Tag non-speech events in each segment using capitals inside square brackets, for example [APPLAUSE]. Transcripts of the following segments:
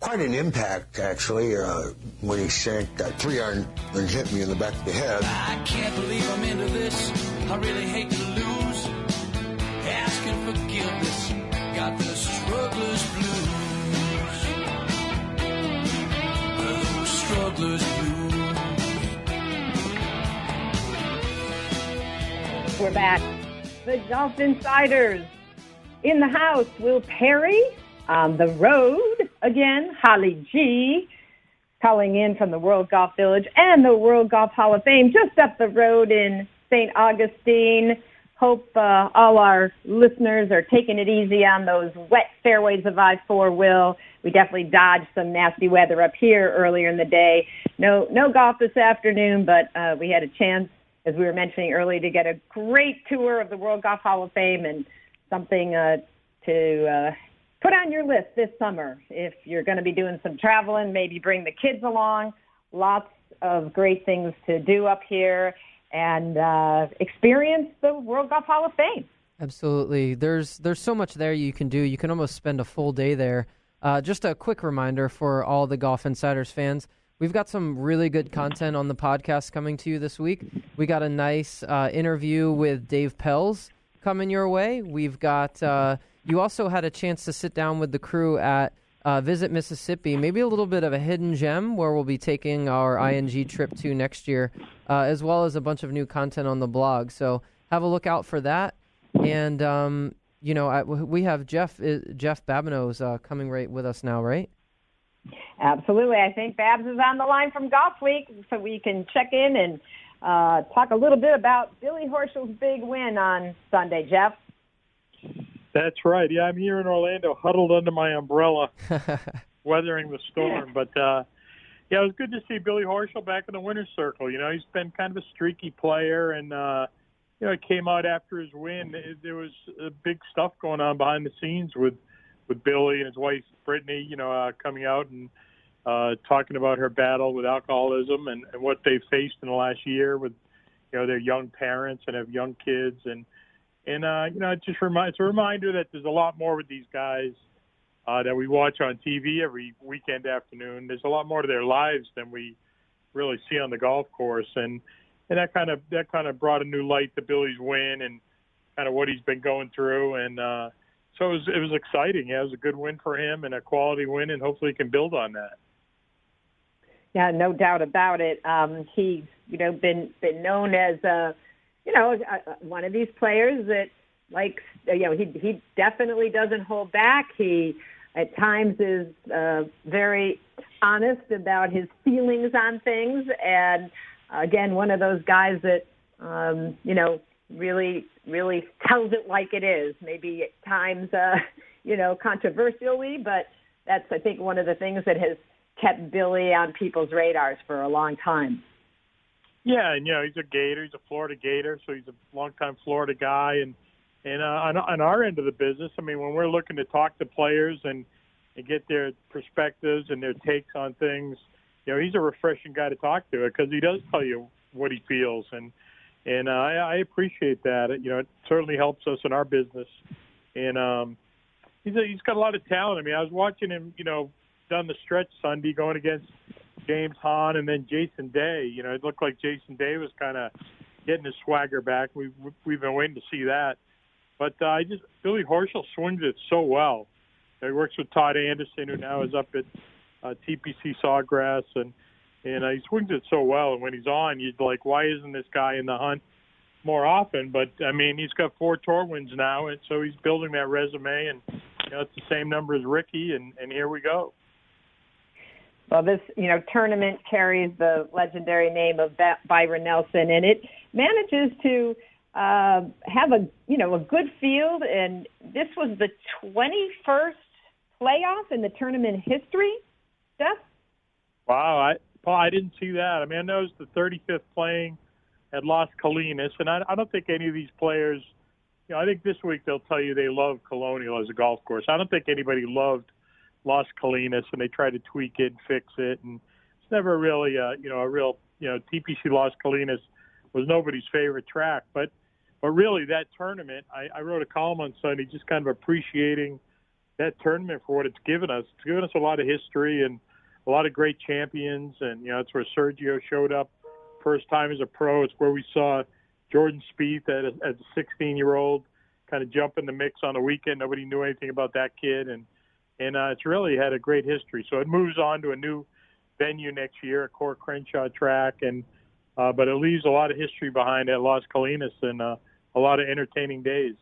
Quite an impact, actually, uh, when he sank that three iron and hit me in the back of the head. I can't believe I'm into this. I really hate to lose. Asking forgiveness. Got the struggler's blues. The struggler's blues. We're back. The Golf Insiders in the house. Will Perry on the road again. Holly G calling in from the World Golf Village and the World Golf Hall of Fame just up the road in St. Augustine. Hope uh, all our listeners are taking it easy on those wet fairways of I-4 Will. We definitely dodged some nasty weather up here earlier in the day. No, no golf this afternoon, but uh, we had a chance, as we were mentioning earlier, to get a great tour of the World Golf Hall of Fame and something uh, to uh, put on your list this summer. If you're going to be doing some traveling, maybe bring the kids along. Lots of great things to do up here and uh, experience the World Golf Hall of Fame. Absolutely. There's there's so much there you can do. You can almost spend a full day there. Uh, just a quick reminder for all the Golf Insiders fans. We've got some really good content on the podcast coming to you this week. We got a nice uh, interview with Dave Pelz coming your way. We've got uh, you also had a chance to sit down with the crew at uh, Visit Mississippi, maybe a little bit of a hidden gem where we'll be taking our ING trip to next year, uh, as well as a bunch of new content on the blog. So have a look out for that. And um, you know, I, we have Jeff uh, Jeff Babineau's uh, coming right with us now, right? Absolutely. I think Babs is on the line from Golf Week, so we can check in and uh, talk a little bit about Billy Horschel's big win on Sunday. Jeff. That's right. Yeah, I'm here in Orlando, huddled under my umbrella, [LAUGHS] weathering the storm. But uh, yeah, it was good to see Billy Horschel back in the winner's circle. You know, he's been kind of a streaky player, and uh, you know, it came out after his win. It, there was uh, big stuff going on behind the scenes with with Billy and his wife Brittany. You know, uh, coming out and uh, talking about her battle with alcoholism and, and what they faced in the last year with you know their young parents and have young kids and and uh, you know, it just remind, it's a reminder that there's a lot more with these guys uh, that we watch on TV every weekend afternoon. There's a lot more to their lives than we really see on the golf course, and and that kind of that kind of brought a new light to Billy's win and kind of what he's been going through, and uh, so it was it was exciting. Yeah, it was a good win for him and a quality win, and hopefully he can build on that. Yeah, no doubt about it. Um, he's you know been been known as a you know, uh, uh, one of these players that likes, you know, he he definitely doesn't hold back. He at times is uh, very honest about his feelings on things, and uh, again, one of those guys that um, you know really really tells it like it is. Maybe at times, uh, [LAUGHS] you know, controversially, but that's I think one of the things that has kept Billy on people's radars for a long time. Yeah, and you know he's a Gator. He's a Florida Gator, so he's a longtime Florida guy. And and uh, on, on our end of the business, I mean, when we're looking to talk to players and and get their perspectives and their takes on things, you know, he's a refreshing guy to talk to because he does tell you what he feels, and and uh, I, I appreciate that. You know, it certainly helps us in our business. And um, he's a, he's got a lot of talent. I mean, I was watching him, you know, down the stretch Sunday going against James Hahn and then Jason Day. You know, it looked like Jason Day was kind of getting his swagger back. We've we've been waiting to see that. But uh, I just Billy Horschel swings it so well. He works with Todd Anderson, who now is up at uh, TPC Sawgrass, and and uh, he swings it so well. And when he's on, you're like, why isn't this guy in the hunt more often? But I mean, he's got four tour wins now, and so he's building that resume, and you know, it's the same number as Rickie, and and here we go. Well, this you know tournament carries the legendary name of Byron Nelson, and it manages to uh, have a you know a good field. And this was the 21st playoff in the tournament history. Steph. Wow, I Paul, I didn't see that. I mean, I know it's the 35th playing at Las Colinas, and I, I don't think any of these players. You know, I think this week they'll tell you they love Colonial as a golf course. I don't think anybody loved Las Colinas, and they tried to tweak it and fix it, and it's never really, a, you know, a real, you know, TPC Las Colinas was nobody's favorite track, but but really that tournament, I, I wrote a column on Sunday just kind of appreciating that tournament for what it's given us. It's given us a lot of history and a lot of great champions, and you know that's where Sergio showed up first time as a pro. It's where we saw Jordan Spieth as a 16 year old kind of jump in the mix on the weekend. Nobody knew anything about that kid, and and uh, it's really had a great history. So it moves on to a new venue next year, a Coore Crenshaw track, and uh, but it leaves a lot of history behind at Las Colinas and uh, a lot of entertaining days.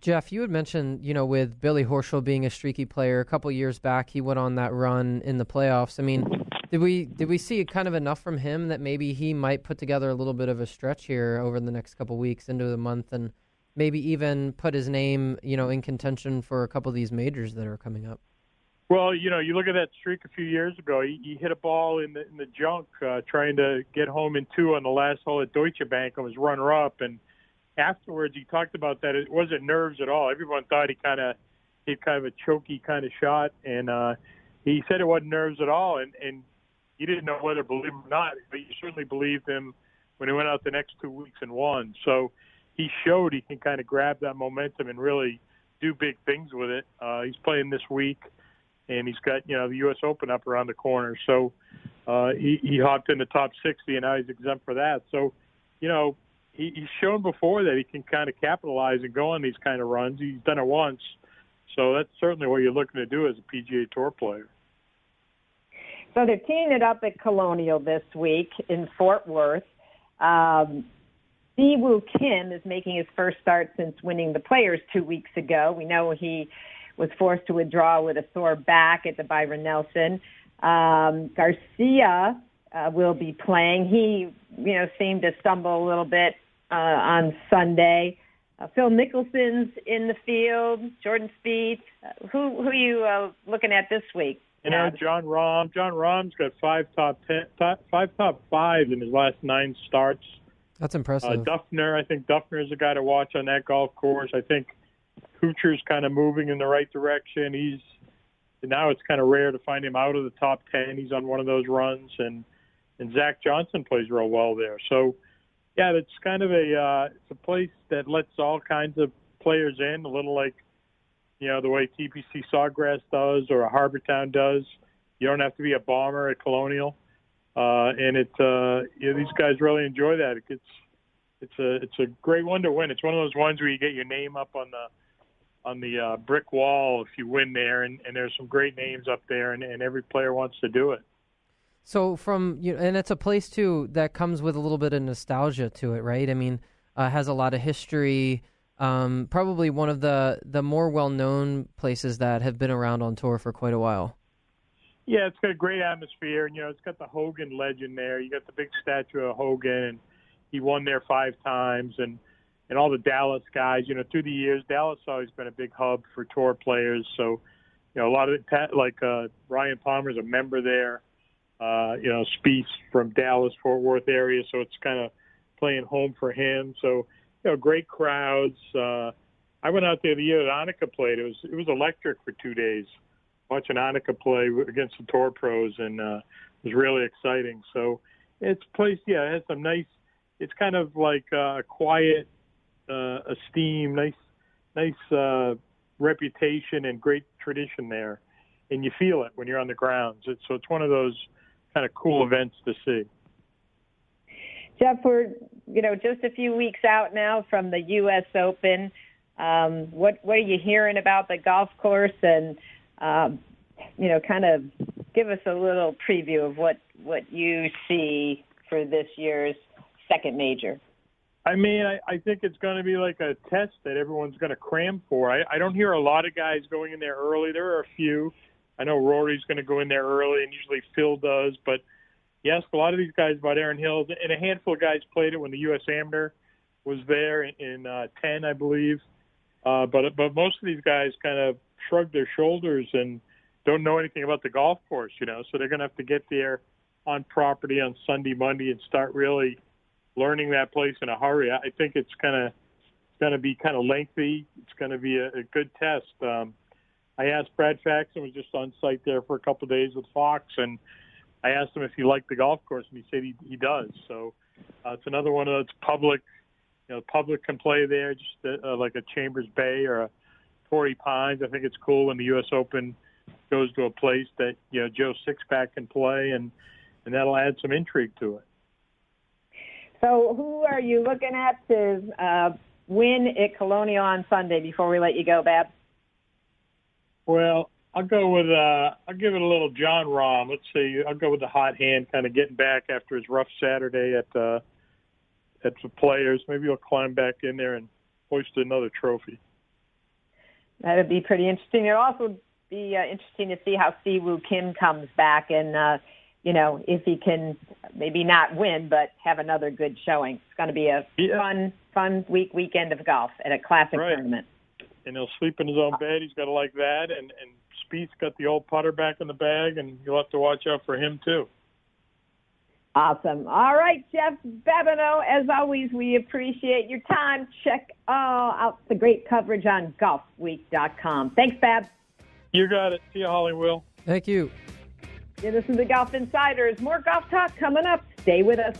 Jeff, you had mentioned, you know, with Billy Horschel being a streaky player, a couple years back he went on that run in the playoffs. I mean, did we did we see kind of enough from him that maybe he might put together a little bit of a stretch here over the next couple weeks into the month and maybe even put his name, you know, in contention for a couple of these majors that are coming up? Well, you know, you look at that streak a few years ago. He, he hit a ball in the in the junk, uh, trying to get home in two on the last hole at Deutsche Bank and was runner up. And afterwards, he talked about that it wasn't nerves at all. Everyone thought he kind of hit kind of a choky kind of shot, and uh, he said it wasn't nerves at all. And and you didn't know whether to believe him or not, but you certainly believed him when he went out the next two weeks and won. So he showed he can kind of grab that momentum and really do big things with it. Uh, he's playing this week, and he's got you know the U.S. Open up around the corner. So uh, he, he hopped in the top 60, and now he's exempt for that. So you know he, he's shown before that he can kind of capitalize and go on these kind of runs. He's done it once, so that's certainly what you're looking to do as a PGA Tour player. So they're teeing it up at Colonial this week in Fort Worth. Um, Siwoo Kim is making his first start since winning the Players two weeks ago. We know he was forced to withdraw with a sore back at the Byron Nelson. Um, Garcia uh, will be playing. He, you know, seemed to stumble a little bit uh, on Sunday. Uh, Phil Mickelson's in the field. Jordan Spieth. Uh, who who are you uh, looking at this week? You know, Jon Rahm. Jon Rahm's got five top ten, top, five top five in his last nine starts. That's impressive. Uh, Dufner, I think Dufner is a guy to watch on that golf course. I think Kuchar's kind of moving in the right direction. He's now it's kind of rare to find him out of the top ten. He's on one of those runs, and and Zach Johnson plays real well there. So, yeah, it's kind of a uh, it's a place that lets all kinds of players in, a little like you know, the way TPC Sawgrass does or a Harbour Town does. You don't have to be a bomber at Colonial, uh, and it uh, you know, these guys really enjoy that. It gets it's a it's a great one to win. It's one of those ones where you get your name up on the on the uh, brick wall if you win there, and, and there's some great names up there, and, and every player wants to do it. So from you know, and it's a place too that comes with a little bit of nostalgia to it, right? I mean, uh, has a lot of history. Um, probably one of the the more well known places that have been around on tour for quite a while. Yeah, it's got a great atmosphere, and you know, it's got the Hogan legend there. You got the big statue of Hogan, and he won there five times, and and all the Dallas guys. You know, through the years, Dallas has always been a big hub for tour players. So, you know, a lot of it, like uh, Ryan Palmer's a member there. Uh, you know, Spieth from Dallas Fort Worth area, so it's kind of playing home for him. So you know, great crowds. Uh, I went out there the year that Annika played. It was it was electric for two days, watching Annika play against the tour pros, and uh, it was really exciting. So it's place, yeah, it has some nice. It's kind of like uh, quiet, uh, esteem, nice, nice uh, reputation, and great tradition there, and you feel it when you're on the grounds. It's, so it's one of those kind of cool events to see. Jeff, we're you know just a few weeks out now from the U.S. Open. Um, what what are you hearing about the golf course, and um, you know, kind of give us a little preview of what what you see for this year's second major. I mean, I, I think it's going to be like a test that everyone's going to cram for. I, I don't hear a lot of guys going in there early. There are a few. I know Rory's going to go in there early, and usually Phil does, but you ask a lot of these guys about Erin Hills, and a handful of guys played it when the U.S. Amateur was there in, in uh, 10, I believe. Uh, but but most of these guys kind of shrug their shoulders and don't know anything about the golf course, you know. So they're going to have to get there on property on Sunday, Monday, and start really learning that place in a hurry. I think it's kind of going to be kind of lengthy. It's going to be a, a good test. Um, I asked Brad Faxon was just on site there for a couple of days with Fox, and I asked him if he liked the golf course, and he said he, he does. So uh, it's another one of those public, you know, public can play there, just uh, uh like a Chambers Bay or a Torrey Pines. I think it's cool when the U.S. Open goes to a place that you know Joe Sixpack can play, and and that'll add some intrigue to it. So, who are you looking at to uh, win at Colonial on Sunday? Before we let you go, Bab. Well, I'll go with uh, I'll give it a little Jon Rahm. Let's see. I'll go with the hot hand, kind of getting back after his rough Saturday at uh, at the Players. Maybe he'll climb back in there and hoist another trophy. That'd be pretty interesting. It'll also be uh, interesting to see how Siwoo Kim comes back and. Uh, you know, if he can maybe not win, but have another good showing. It's going to be a Yeah. fun, fun week weekend of golf at a classic Right. tournament. And he'll sleep in his own bed. He's got to like that. And and Spieth's got the old putter back in the bag, and you'll have to watch out for him too. Awesome. All right, Jeff Babineau, as always, we appreciate your time. Check uh, out the great coverage on golfweek.com. Thanks, Bab. You got it. See you, Holly. Will. Thank you. Yeah, this is the Golf Insiders. More golf talk coming up. Stay with us.